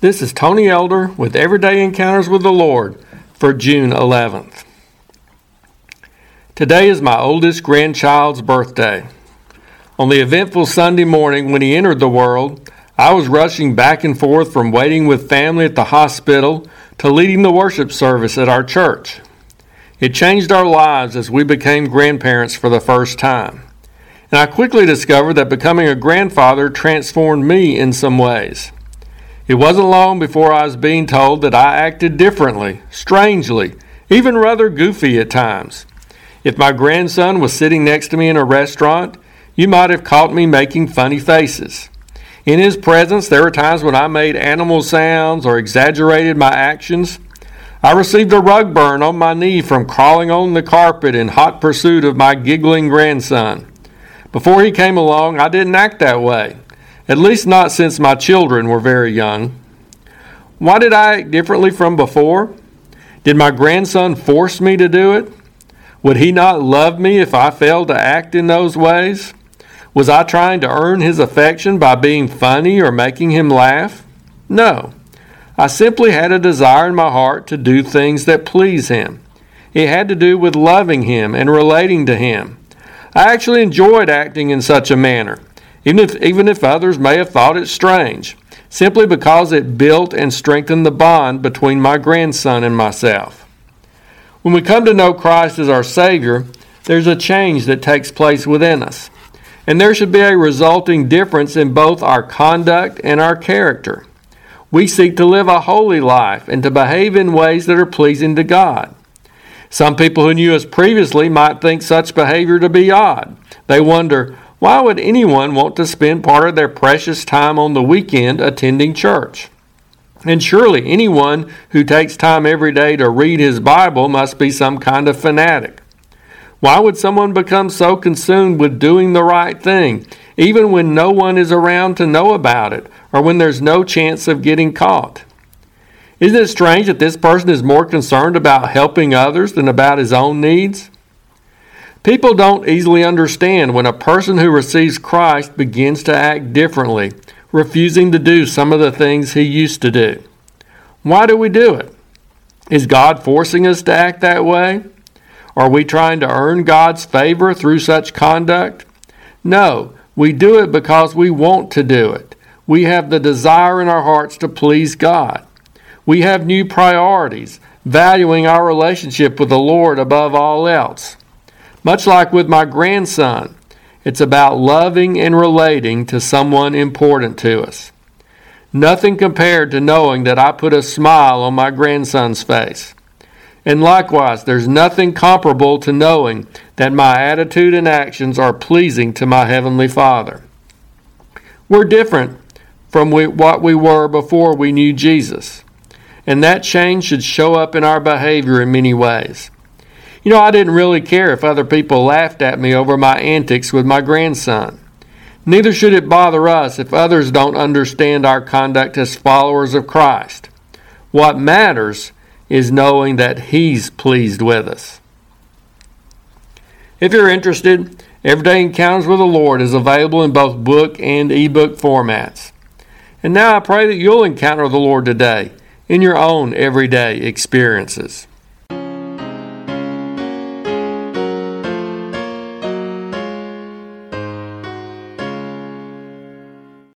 This is Tony Elder with Everyday Encounters with the Lord for June 11th. Today is my oldest grandchild's birthday. On the eventful Sunday morning when he entered the world, I was rushing back and forth from waiting with family at the hospital to leading the worship service at our church. It changed our lives as we became grandparents for the first time. And I quickly discovered that becoming a grandfather transformed me in some ways. It wasn't long before I was being told that I acted differently, strangely, even rather goofy at times. If my grandson was sitting next to me in a restaurant, you might have caught me making funny faces. In his presence, there were times when I made animal sounds or exaggerated my actions. I received a rug burn on my knee from crawling on the carpet in hot pursuit of my giggling grandson. Before he came along, I didn't act that way at least not since my children were very young. Why did I act differently from before? Did my grandson force me to do it? Would he not love me if I failed to act in those ways? Was I trying to earn his affection by being funny or making him laugh? No. I simply had a desire in my heart to do things that please him. It had to do with loving him and relating to him. I actually enjoyed acting in such a manner even if, even if others may have thought it strange, simply because it built and strengthened the bond between my grandson and myself. When we come to know Christ as our Savior, there's a change that takes place within us. And there should be a resulting difference in both our conduct and our character. We seek to live a holy life and to behave in ways that are pleasing to God. Some people who knew us previously might think such behavior to be odd. They wonder, why would anyone want to spend part of their precious time on the weekend attending church? And surely anyone who takes time every day to read his Bible must be some kind of fanatic. Why would someone become so consumed with doing the right thing, even when no one is around to know about it, or when there's no chance of getting caught? Isn't it strange that this person is more concerned about helping others than about his own needs? People don't easily understand when a person who receives Christ begins to act differently, refusing to do some of the things he used to do. Why do we do it? Is God forcing us to act that way? Are we trying to earn God's favor through such conduct? No, we do it because we want to do it. We have the desire in our hearts to please God. We have new priorities, valuing our relationship with the Lord above all else. Much like with my grandson, it's about loving and relating to someone important to us. Nothing compared to knowing that I put a smile on my grandson's face. And likewise, there's nothing comparable to knowing that my attitude and actions are pleasing to my Heavenly Father. We're different from what we were before we knew Jesus, and that change should show up in our behavior in many ways. You know, I didn't really care if other people laughed at me over my antics with my grandson. Neither should it bother us if others don't understand our conduct as followers of Christ. What matters is knowing that He's pleased with us. If you're interested, Everyday Encounters with the Lord is available in both book and ebook formats. And now I pray that you'll encounter the Lord today in your own everyday experiences.